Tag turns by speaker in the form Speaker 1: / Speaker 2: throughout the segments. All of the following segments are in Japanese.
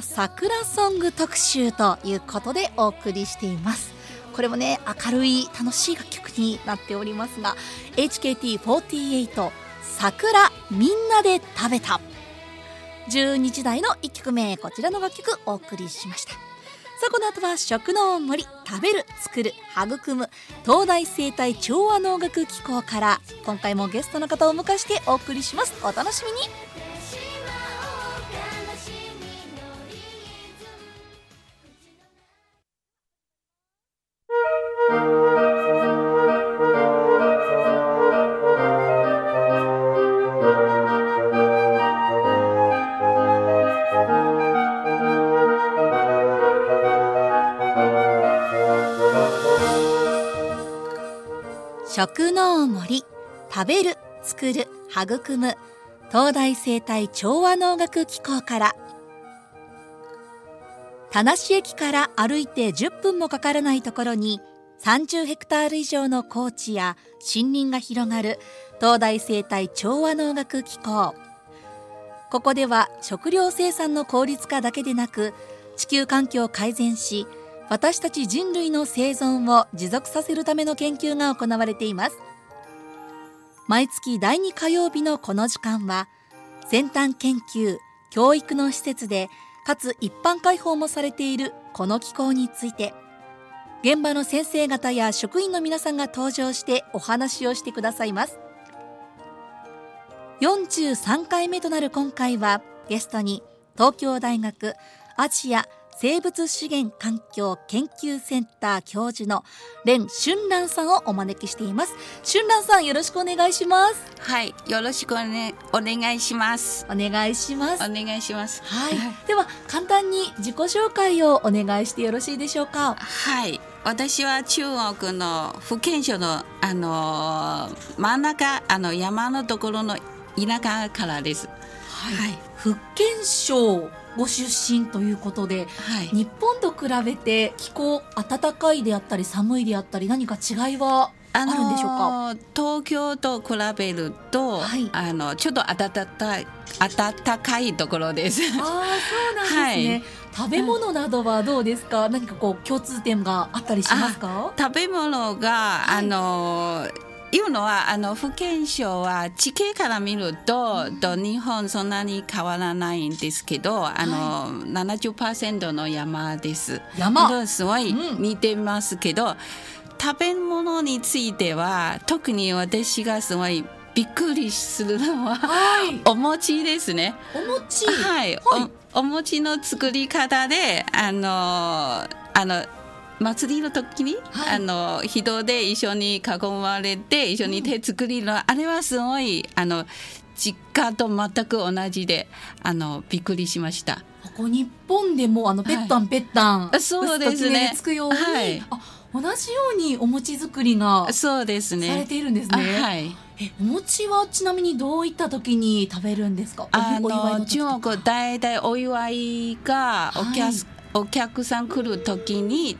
Speaker 1: 桜ソング特集ということでお送りしています。これもね明るい楽しい楽曲になっておりますが HKT48 桜みんなで食べた。12時台の1曲目こちらの楽曲お送りしました。さあこの後は食の森食べる作る育む東大生態調和能楽機構から今回もゲストの方をお迎えしてお送りします。お楽しみに。の森食べる作る育む東大生態調和能楽機構から。田無駅から歩いて10分もかからないところに30ヘクタール以上の高地や森林が広がる東大生態調和能楽機構。ここでは食料生産の効率化だけでなく地球環境を改善し私たち人類の生存を持続させるための研究が行われています。毎月第2火曜日のこの時間は先端研究教育の施設でかつ一般開放もされているこの機構について現場の先生方や職員の皆さんが登場してお話をしてくださいます。43回目となる今回はゲストに東京大学アジア生物資源環境研究センター教授の蓮春蘭さんをお招きしています。春蘭さんよろしくお願いします。
Speaker 2: はいよろしくお,、ね、お願いします。
Speaker 1: お願いします。
Speaker 2: お願いします。
Speaker 1: はい。では簡単に自己紹介をお願いしてよろしいでしょうか？
Speaker 2: はい。私は中国の福建省のあの真ん中あの山のところの田舎からです。
Speaker 1: はい、はい、福建省ご出身ということで、はい、日本と比べて気候暖かいであったり寒いであったり何か違いはあるんでしょうか？
Speaker 2: 東京と比べると、はい、あのちょっと暖かい暖かいところです。
Speaker 1: あそうなんですね、はい、食べ物などはどうですか？何かこう共通点があったりしますか？
Speaker 2: 食べ物が、あのいうのはあの福建省は地形から見ると、と日本そんなに変わらないんですけどあの、はい、70%の山です。
Speaker 1: 山。
Speaker 2: すごい似てますけど、うん、食べ物については特に私がすごいびっくりするのは、はい、お餅ですね。
Speaker 1: お餅。
Speaker 2: はい、はい、おお餅の作り方であのあの祭りの時に、はい、あの人で一緒に囲まれて一緒に手作りの、うん、あれはすごいあの実家と全く同じであのびっくりしました。
Speaker 1: ここ日本でもあのペッタンペッタン、
Speaker 2: はい、そうですね。
Speaker 1: つくように、はい、あ同じようにお餅作りが
Speaker 2: そうですね
Speaker 1: されているんですね。
Speaker 2: はい。
Speaker 1: えお餅はちなみにどういった時に食べるんですか？
Speaker 2: あの中国大体お祝いがお客、はいお客さん来る時に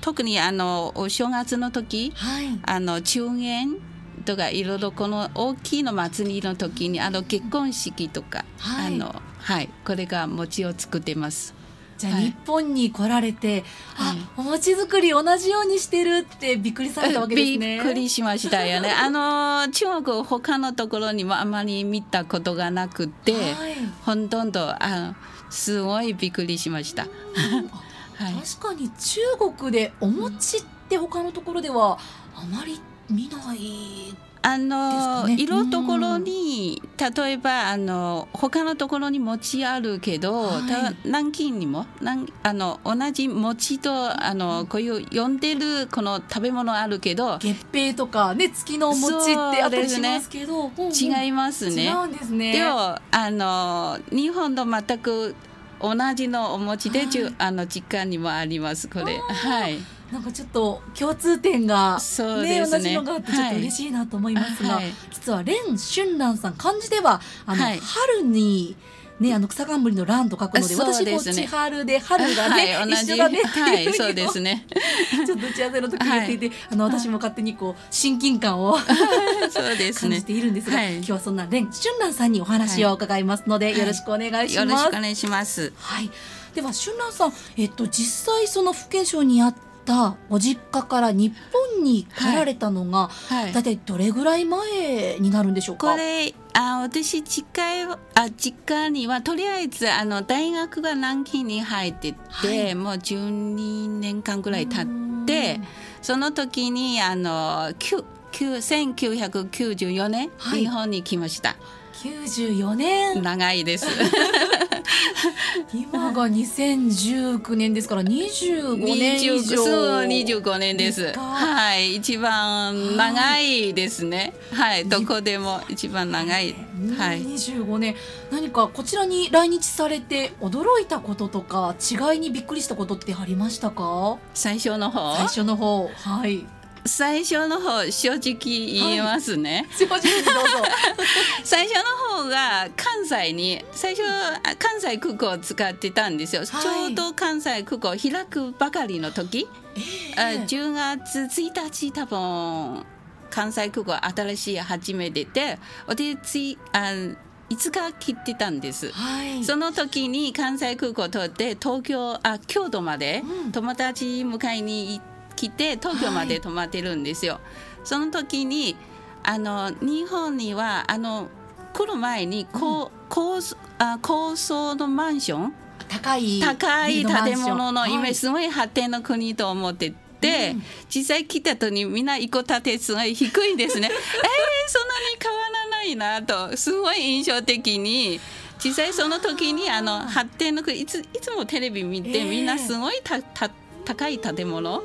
Speaker 2: 特にあのお正月の時、はい、あの中元とかいろいろこの大きいの祭りの時にあの結婚式とか、はい、あのはいこれが餅を作ってます。
Speaker 1: じゃあ日本に来られて、はい、あお餅作り同じようにしてるってびっくりされたわけです
Speaker 2: ね。びっくりしましたよね。あの中国他のところにもあまり見たことがなくて、はい、ほとんどあすごいびっくりしました。
Speaker 1: はい、確かに中国でお餅って他のところではあまり見ない
Speaker 2: あの、ね、いろところに、例えばあの他のところに餅あるけど、はい、南京にもなんあの同じ餅とあのこういう呼んでるこの食べ物あるけど
Speaker 1: 月餅とかね月の餅ってあったりしますけど、ね、
Speaker 2: 違いますね。
Speaker 1: 違うんですね。
Speaker 2: でもあの日本と全く同じのお餅で、はい、あの実家にもありますこれ。はい。
Speaker 1: なんかちょっと共通点が、ね、ね同じのがあってちょっと嬉しいなと思いますが、はい、実は蓮春蘭さん漢字ではあの、はい、春にねあの草冠の蘭と書くので、私も千春で春がね、
Speaker 2: はい、
Speaker 1: 一緒だね
Speaker 2: はい、そうですね。
Speaker 1: ちょっと打ち合わせの時言っていて、はい、あの私も勝手にこう親近感を
Speaker 2: そうですね。
Speaker 1: 感じているんですが、はい、今日はそんな蓮春蘭さんにお話を伺いますので、よろしくお願いします。よろしく
Speaker 2: お願いします。
Speaker 1: はい。では春蘭さん、えっと実際その福建省にあったご実家から日本に帰られたのが、はい。はい、だいたいどれぐらい前になるんでしょうか？
Speaker 2: これあ私実家あ実家にはとりあえずあの大学が南京に入ってて、はい、もう12年間ぐらい経ってその時にあの1994年、日本に来ました。
Speaker 1: 94年。
Speaker 2: 長いです
Speaker 1: 今が2019年ですから25年以上。
Speaker 2: そう25年です。はい一番長いですね。はい、どこでも一番長い。はい。
Speaker 1: 25年。何かこちらに来日されて驚いたこととか違いにびっくりしたことってありましたか？
Speaker 2: 最初の方？
Speaker 1: 最初の方。はい
Speaker 2: 最初の方正直言いますね、
Speaker 1: はい、正直どうぞ。
Speaker 2: 最初の方が関西に最初関西空港を使ってたんですよ、はい、ちょうど関西空港開くばかりの時、えー、10月1日多分関西空港新しい始めてて私つあいつか切ってたんです、はい、その時に関西空港を通って東京あ京都まで友達迎えに行って来て東京まで泊まってるんですよ。はい、その時にあの日本にはあの来る前に高,、うん、高あ高層のマンション？
Speaker 1: 高い
Speaker 2: 高い建物のイメージ、すごい発展の国と思ってて、うん、実際来たとにみんな一戸建てすごい低いんですね。えー、そんなに変わらないなとすごい印象的に。実際その時にあの発展の国いついつもテレビ見て、みんなすごいたた高い建物？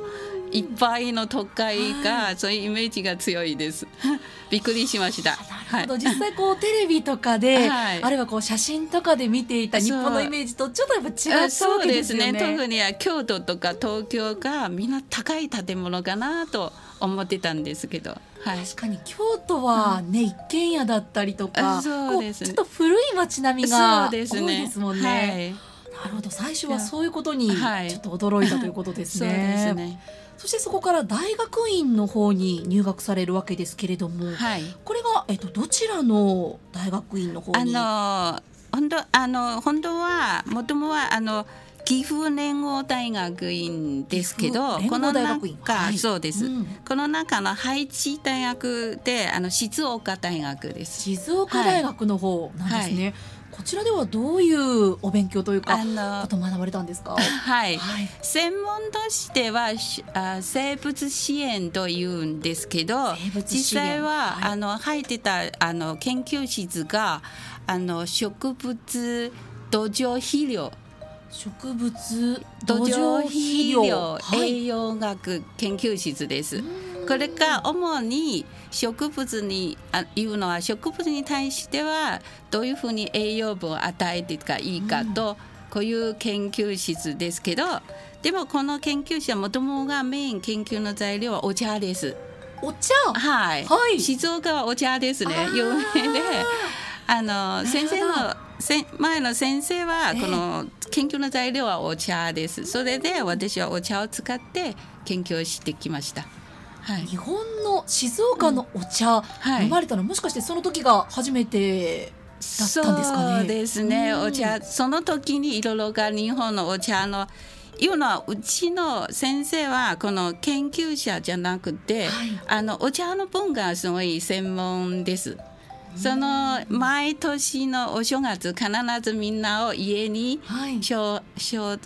Speaker 2: いっぱいの都会が、そういうイメージが強いです。びっくりしました。
Speaker 1: なるほど、実際こうテレビとかで、はい、あるいはこう写真とかで見ていた日本のイメージとちょっとやっぱ違ったわけですよね。ね。
Speaker 2: 特には京都とか東京がみんな高い建物かなと思ってたんですけど、
Speaker 1: はい、確かに京都はね、一軒家だったりとか、そうですね、ちょっと古い街並みが多いですもんね。なるほど。最初はそういうことにちょっと驚いたということですね。そうですねそしてそこから大学院の方に入学されるわけですけれども、はい、これが、えっと、どちらの大学院の方に？
Speaker 2: あの本当あの本当はもともはあの岐阜連合大学院ですけどこの中、はい、そうです、うん、この中の配置大学であの静岡大学です。
Speaker 1: 静岡大学の方なんですね、はいこちらではどういうお勉強というかこと学ばれたんですか？
Speaker 2: はい、はい、専門としてはあ生物支援というんですけど、実際は、はい、あの入ってたあの研究室があの植物土壌肥料。
Speaker 1: 植物
Speaker 2: 土壌肥料、栄養学研究室です。これが主に植物にあいうのは植物に対してはどういうふうに栄養分を与えていかいいかと、うん、こういう研究室ですけどでもこの研究室はもともとがメイン研究の材料はお茶です。
Speaker 1: お茶？
Speaker 2: はい、はい、静岡はお茶ですね。有名で。あの先生の前の先生はこの研究の材料はお茶です。それで私はお茶を使って研究してきました。
Speaker 1: はい、日本の静岡のお茶、はい、飲まれたのもしかしてその時が初めてだったんですか
Speaker 2: ね？そうですね、お茶その時にいろいろが日本のお茶のいうのはうちの先生はこの研究者じゃなくて、はい、あのお茶の文化がすごい専門です。その毎年のお正月必ずみんなを家に招,、招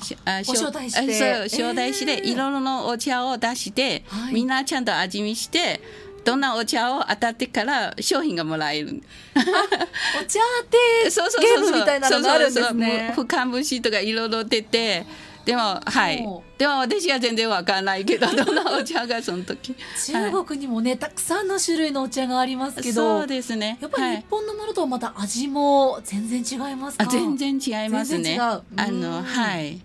Speaker 2: 待
Speaker 1: 招待して
Speaker 2: 招待して、いろいろなお茶を出して、みんなちゃんと味見してどんなお茶を当たってから商品がもらえる。
Speaker 1: お茶って そうそうそうそうみたいなのがあるんですね。
Speaker 2: そうそう節とかいろいろ出て。でもはい。でも私は全然わからないけど どんなお茶がその時。
Speaker 1: 中国にもね、はい、たくさんの種類のお茶がありますけ
Speaker 2: どそうですね。
Speaker 1: やっぱり日本のものとはまた味も全然違いますか、
Speaker 2: はい、全然違いますね。あのはい。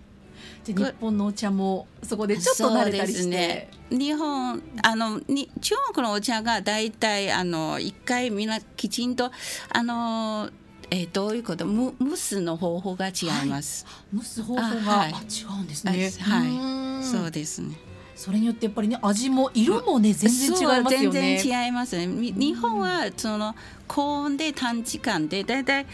Speaker 1: 日本のお茶もそこでちょっと慣れたりして。ね、
Speaker 2: 日本あのに中国のお茶が大体あの一回みんなきちんとあのえー、どういうこと？む蒸すの方法が違います。は
Speaker 1: い、蒸す方法が、はい、違うんですね。
Speaker 2: はい、そうですね。
Speaker 1: それによってやっぱりね味も色もね全然違いますよ
Speaker 2: ね。全然違いますね。日本はその高温で短時間でだいたい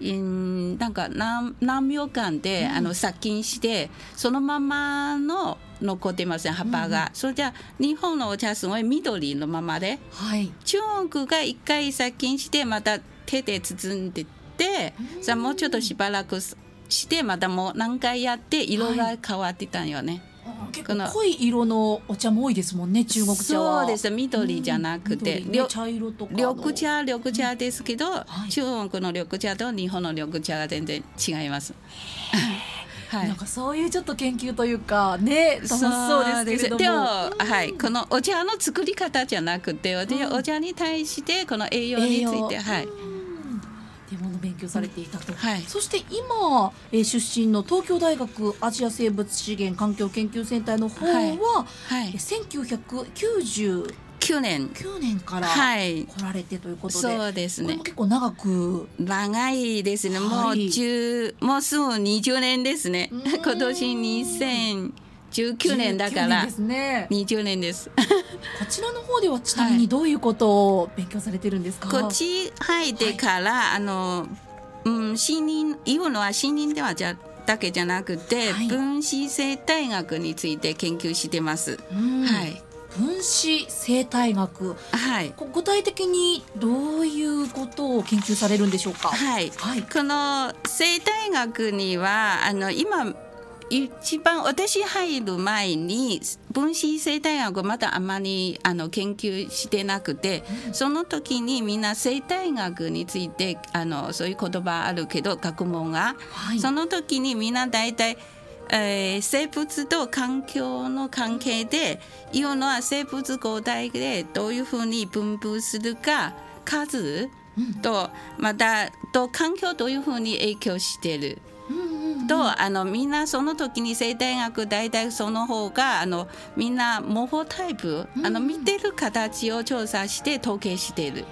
Speaker 2: なんか何何秒間で、あの殺菌してそのままの残ってますね葉っぱが、うん、それじゃ日本のお茶すごい緑のままで、はい、中国が一回殺菌してまた手で包んでて、うん、さもうちょっとしばらくしてまたもう何回やって色が変わってたんよね。はい
Speaker 1: 結構濃い色のお茶も多いですもんね中国茶
Speaker 2: は。そうです緑じゃなくて、
Speaker 1: うん、茶色とか
Speaker 2: 緑茶緑茶ですけど、うんはい、中国の緑茶と日本の緑茶が全然違います。
Speaker 1: はい、なんかそういうちょっと研究というかね楽しそうですけれども。でも、
Speaker 2: うん、はい。このお茶の作り方じゃなくてお茶に対してこの栄養についてはい
Speaker 1: っていうものを勉強されていたと、はい、そして今、えー、出身の東京大学アジア生物資源環境研究センターの方は、はい。はい、1990
Speaker 2: 9年。
Speaker 1: 9年から来られてということで、
Speaker 2: はい、そうですね。
Speaker 1: 結構長く。
Speaker 2: 長いですね、もう10もうすぐ20年ですね。今年2000 19年だから。20年です。こ
Speaker 1: ちらの方ではちなみにどういうことを勉強されてるんですか？
Speaker 2: こっち入ってから、はい、あの、うん、森林言うのは森林ではじゃだけじゃなくて、はい、分子生態学について研究してます。はい。
Speaker 1: 分子生態学、はい、具体的にどういうことを研究されるんでしょうか？
Speaker 2: はい、はい、この生態学にはあの今一番私入る前に分子生態学まだあまりあの研究してなくて、その時にみんな生態学についてあのそういう言葉あるけど学問が、はい、その時にみんな大体えー、生物と環境の関係でいうのは生物個体でどういうふうに分布するか数と、またと環境どういうふうに影響しているとあのみんなその時に生態学大体その方があのみんな模倣タイプあの見てる形を調査して統計している。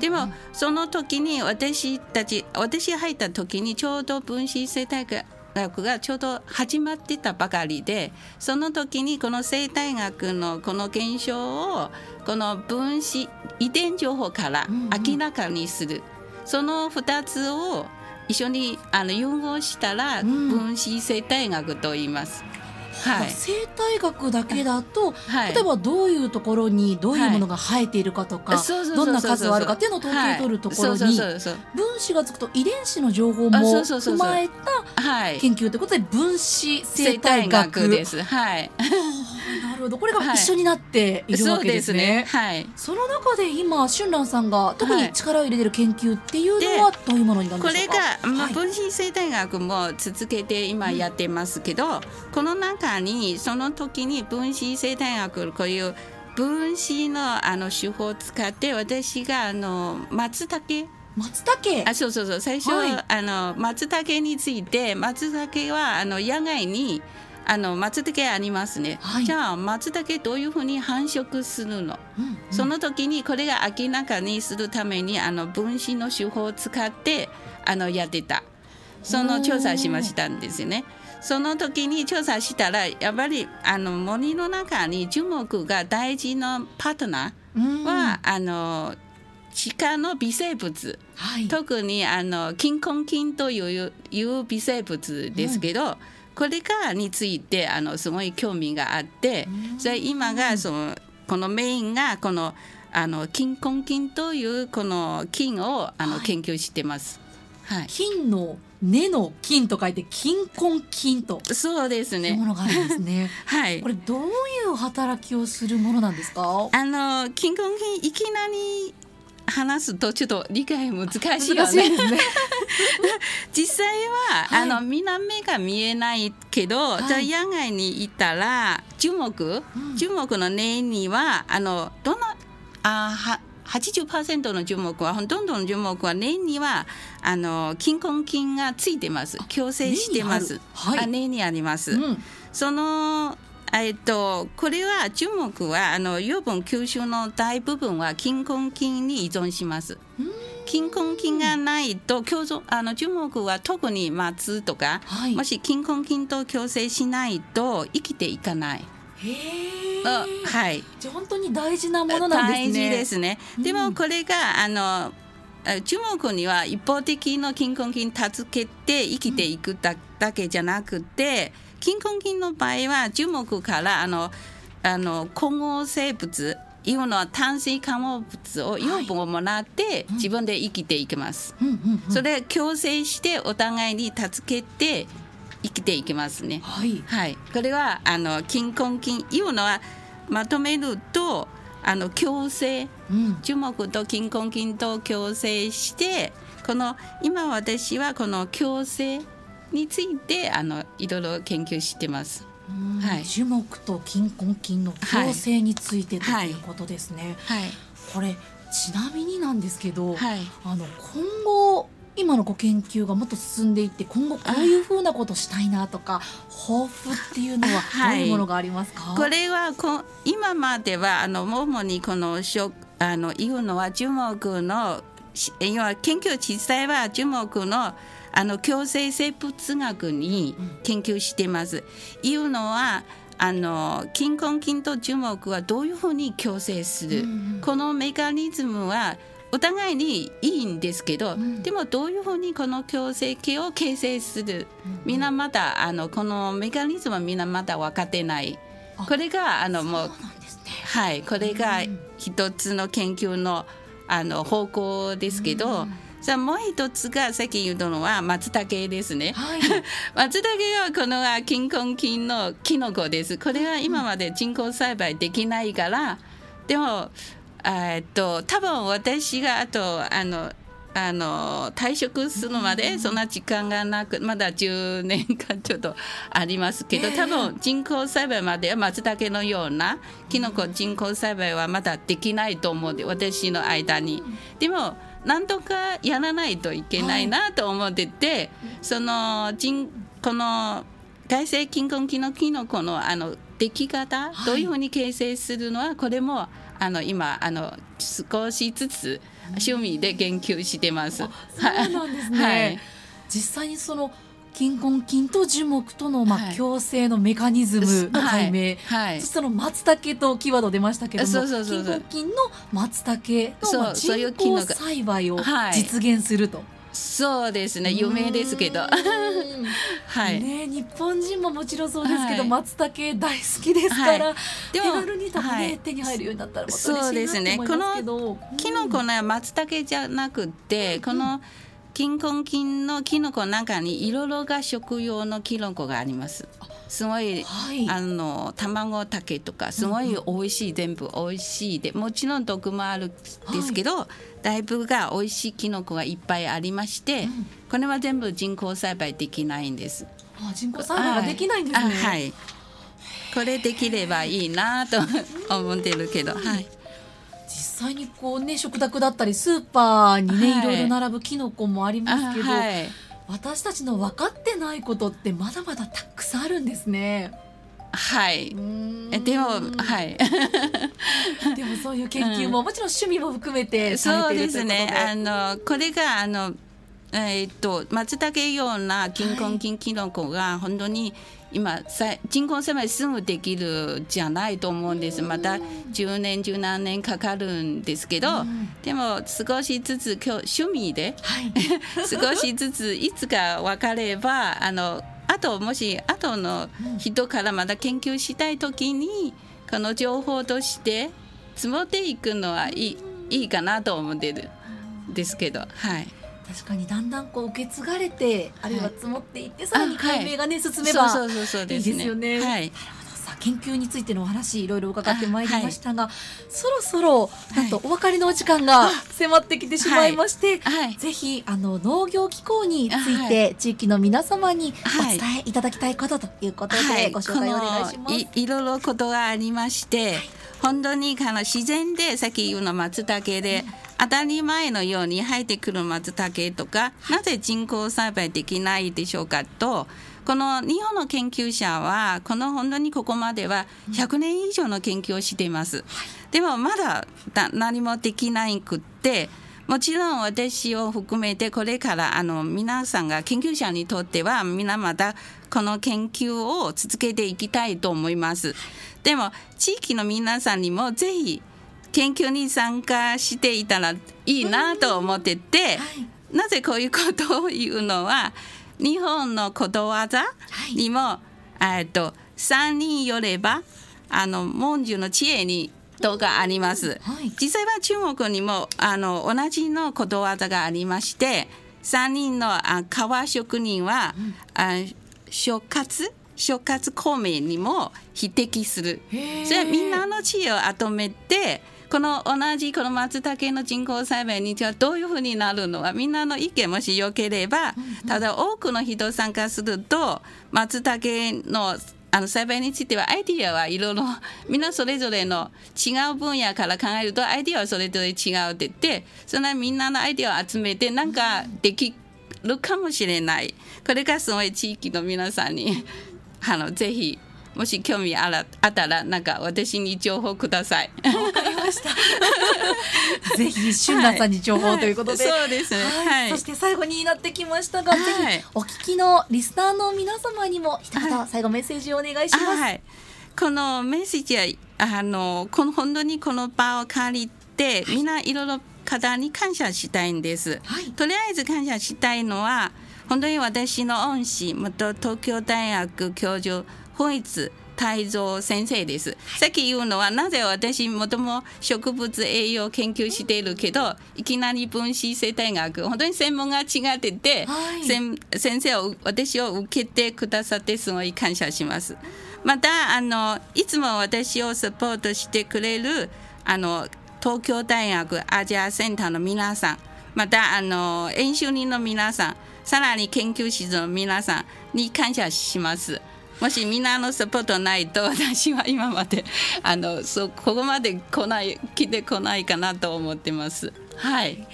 Speaker 2: でもその時に私たち私入った時にちょうど分子生態学がちょうど始まってたばかりでその時にこの生態学のこの現象をこの分子遺伝情報から明らかにする、その2つを一緒にあの融合したら分子生態学と言います。
Speaker 1: はい、生態学だけだと、はい、例えばどういうところにどういうものが生えているかとか、どんな数があるかっていうのを統計取るところに分子がつくと遺伝子の情報も踏まえた研究ということで分子生態学。
Speaker 2: です。はい、
Speaker 1: ほどこれが一緒になっているわけですね。
Speaker 2: はい、
Speaker 1: その中で今春蘭さんが特に力を入れてる研究っていうのはどういうものになるんでしょうか？
Speaker 2: これが、まあ、分子生態学も続けて今やってますけど、この中にその時に分子生態学こういう分子のあの手法を使って私があの松茸。
Speaker 1: 松茸？
Speaker 2: あそうそうそう。最初、はい、あの松茸について松茸はあの野外にあの松茸ありますね、はい、じゃあ松茸どういうふうに繁殖するの、うんうん、その時にこれが明らかにするためにあの分子の手法を使ってあのやってた。その調査しましたんですよね。その時に調査したらやっぱりあの森の中に樹木が大事なパートナーは、あの地下の微生物、はい、特にあの金根菌といういう微生物ですけど、うんこれがについてあのすごい興味があってそれ今がそのこのメインがこのあの金根菌というこの菌をあの研究してます。
Speaker 1: はい、金の根の菌と書いて金根菌と
Speaker 2: そうですね。
Speaker 1: ものがあるんですね。
Speaker 2: はい。
Speaker 1: これどういう働きをするものなんですか？
Speaker 2: あの金根菌いきなり話すとちょっと理解難しいよね。ね。実際は、はい、あの南が見えないけど、はい、じゃあ野外に行ったら樹木、うん、樹木の根にはあのどのあは80%の樹木はほとんどの樹木は根にはあの金根菌がついてます。共生してます。はい、あ根にあります。うん、そのえっと、これは樹木はあの養分吸収の大部分は金根菌に依存します。金根菌がないと共存あの樹木は特に松とか、はい、もし金根菌と共生しないと生きていかない。
Speaker 1: はい。じゃ本当に大事なものなんですね。大
Speaker 2: 事ですね。でもこれがあの樹木には一方的の金根菌助けて生きていくだだけじゃなくて、金根菌の場合は樹木からあのあの混合生物いうのは炭水化合物を養分をもらって自分で生きていきます。それ共生してお互いに助けて生きていきますね。はい、はい、これはあの金根菌いうのはまとめるとあの共生、うん、樹木と金根菌と共生してこの今私はこの共生についてあのいろいろ研究してます。
Speaker 1: はい、樹木と金根菌の共生についてということですね。はい、はい、これちなみになんですけど、はい、あの今後今のご研究がもっと進んでいって今後こういうふうなことしたいなとか抱負っていうのはどういうものがありますか、
Speaker 2: はい、これはこ今まではあの主にこのあの言うのは樹木の要は研究実際は樹木のあの共生生物学に研究しています。うん、いうのはあの金根菌と樹木はどういうふうに共生する、うん、このメカニズムはお互いにいいんですけど、うん、でもどういうふうにこの共生系を形成する、みんなまだあのこのメカニズムはみんなまだ分かってない。これがあのもう、ね、はいこれが一つの研究のあの方向ですけど、うんじゃあもう一つがさっき言ったのは松茸ですね。はい、松茸はこの金根菌のキノコです。これは今まで人工栽培できないから、でもえっと多分私があとあのあの退職するまでそんな時間がなくまだ10年間ちょっとありますけど多分人工栽培までは松茸のようなきのこ人工栽培はまだできないと思うで私の間に。でもなんとかやらないといけないなと思ってて、はい、その人この外性菌根菌のキノコのあの出来方、はい、どういうふうに形成するのはこれもあの今あの少しずつ趣味で研究してます。そ
Speaker 1: うなんですね、はい、実際にその金根菌と樹木とのまあ共生のメカニズムの解明、はい。はい、そしての松茸とキーワード出ましたけどもそうそうそう金根菌の松茸の人工栽培を実現すると。
Speaker 2: そうですね。有名ですけど。
Speaker 1: はい。ね日本人ももちろんそうですけど、はい、松茸大好きですから、はい、手軽に多分ね、はい、手に入るようになったら
Speaker 2: そうですね。このキノコの松茸じゃなくて、この、金根菌のキノコの中にいろいろが食用のキノコがあります。すごい、はい、あの卵たけとかすごい美味しい、うん、全部美味しいでもちろん毒もあるんですけど、はい、だいぶが美味しいキノコがいっぱいありまして、うん、これは全部人工栽培できないんです。
Speaker 1: あ人工栽培ができないんですね。
Speaker 2: はい。これできればいいなと思ってるけど、はい。
Speaker 1: 実際にこうね食卓だったりスーパーにね、はい、いろいろ並ぶキノコもありますけど、はい、私たちの分かってないことってまだまだたくさんあるんですね。
Speaker 2: はい。でも、はい。
Speaker 1: でも、そういう研究も、うん、もちろん趣味も含めて
Speaker 2: そうですね。あの、これが、あの。えー、っと、松茸ような金根菌キノコが、本当に。今人工栽培すぐできるじゃないと思うんですまた10年十何年かかるんですけど、うん、でも少しずつ今日趣味で、はい、少しずついつか分かればあのあともし後の人からまた研究したい時にこの情報として積もっていくのはいいいいかなと思ってるんですけどはい。
Speaker 1: 確かにだんだんこう受け継がれてあるいは積もっていって、さらに解明がね、進めばいいですよね。はい、研究についてのお話いろいろ伺ってまいりましたが、はい、そろそろなんとお別れのお時間が迫ってきてしまいまして、はい、ぜひあの農業機構について地域の皆様にお伝えいただきたいことということでご紹介お願いします。い
Speaker 2: いろいろことがありまして、本当にあの自然でさっき言うの松茸で、うん当たり前のように生えてくる松茸とかなぜ人工栽培できないでしょうかとこの日本の研究者はこの本当にここまでは100年以上の研究をしています。でもまだ何もできないくってもちろん私を含めてこれからあの皆さんが研究者にとっては皆またこの研究を続けていきたいと思います。でも地域の皆さんにもぜひ研究に参加していたらいいなと思ってて、はい、なぜこういうことを言うのは日本のことわざにも、はい、えっと3人よればあの文殊の知恵にとかあります、はい、実際は中国にもあの同じのことわざがありまして3人のあ革職人は、うん、あ諸葛諸葛孔明にも匹敵する。それみんなの知恵を集めてこの同じこの松茸の人工栽培にはどういうふうになるのかみんなの意見もしよければただ多くの人参加すると松茸のあの栽培についてはアイディアはいろいろみんなそれぞれの違う分野から考えるとアイディアはそれぞれ違うって言ってそんなみんなのアイディアを集めてなんかできるかもしれない。これがすごい地域の皆さんにあのぜひもし興味あらあったらなんか私に情報ください。
Speaker 1: わかりました。ぜひ春蘭さんに情報ということで、
Speaker 2: はいはい、そうですね、
Speaker 1: はい。そして最後になってきましたが、ぜひお聞きのリスナーの皆様にも一言最後メッセージをお願いします。
Speaker 2: このメッセージはあのこの本当にこの場を借りて、みんないろいろ方に感謝したいんです。とりあえず感謝したいのは本当に私の恩師元東京大学教授本一泰造先生です。さっき言うのはなぜ私もとも植物栄養研究しているけどいきなり分子生態学本当に専門が違ってて、はい、先生を私を受けてくださってすごい感謝します。またあのいつも私をサポートしてくれるあの東京大学アジアセンターの皆さんまたあの演習人の皆さんさらに研究室の皆さんに感謝します。もしみんなのサポートないと私は今まであのそここまで来ない来てこないかなと思ってます。はい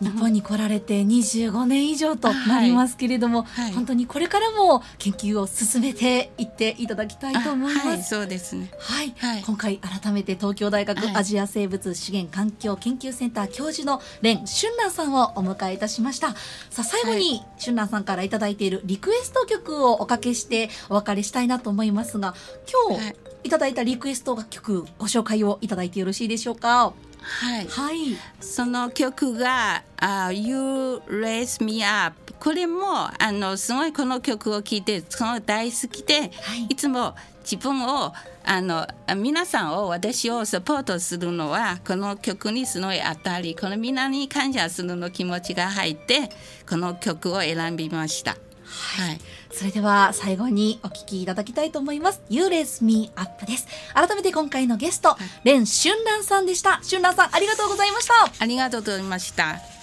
Speaker 1: 日本に来られて25年以上となりますけれども、はいはい、本当にこれからも研究を進めていっていただきたいと思います。はい、
Speaker 2: そうですね。
Speaker 1: はい、今回改めて東京大学アジア生物資源環境研究センター教授の蓮春蘭さんをお迎えいたしました。さあ最後に春蘭さんから頂いているリクエスト曲をおかけしてお別れしたいなと思いますが、今日いただいたリクエスト楽曲ご紹介をいただいてよろしいでしょうか？
Speaker 2: はい、
Speaker 1: はい、
Speaker 2: その曲が「uh, You Raise Me Up」これもあのすごいこの曲を聴いてすごい大好きで、はい、いつも自分をあの皆さんを私をサポートするのはこの曲にすごい当たりこのみんなに感謝するの気持ちが入ってこの曲を選びました。
Speaker 1: はい、それでは最後にお聞きいただきたいと思います。You Raise Me Up です。改めて今回のゲスト、蓮春蘭さんでした。春蘭さんありがとうございました。
Speaker 2: ありがとうございました。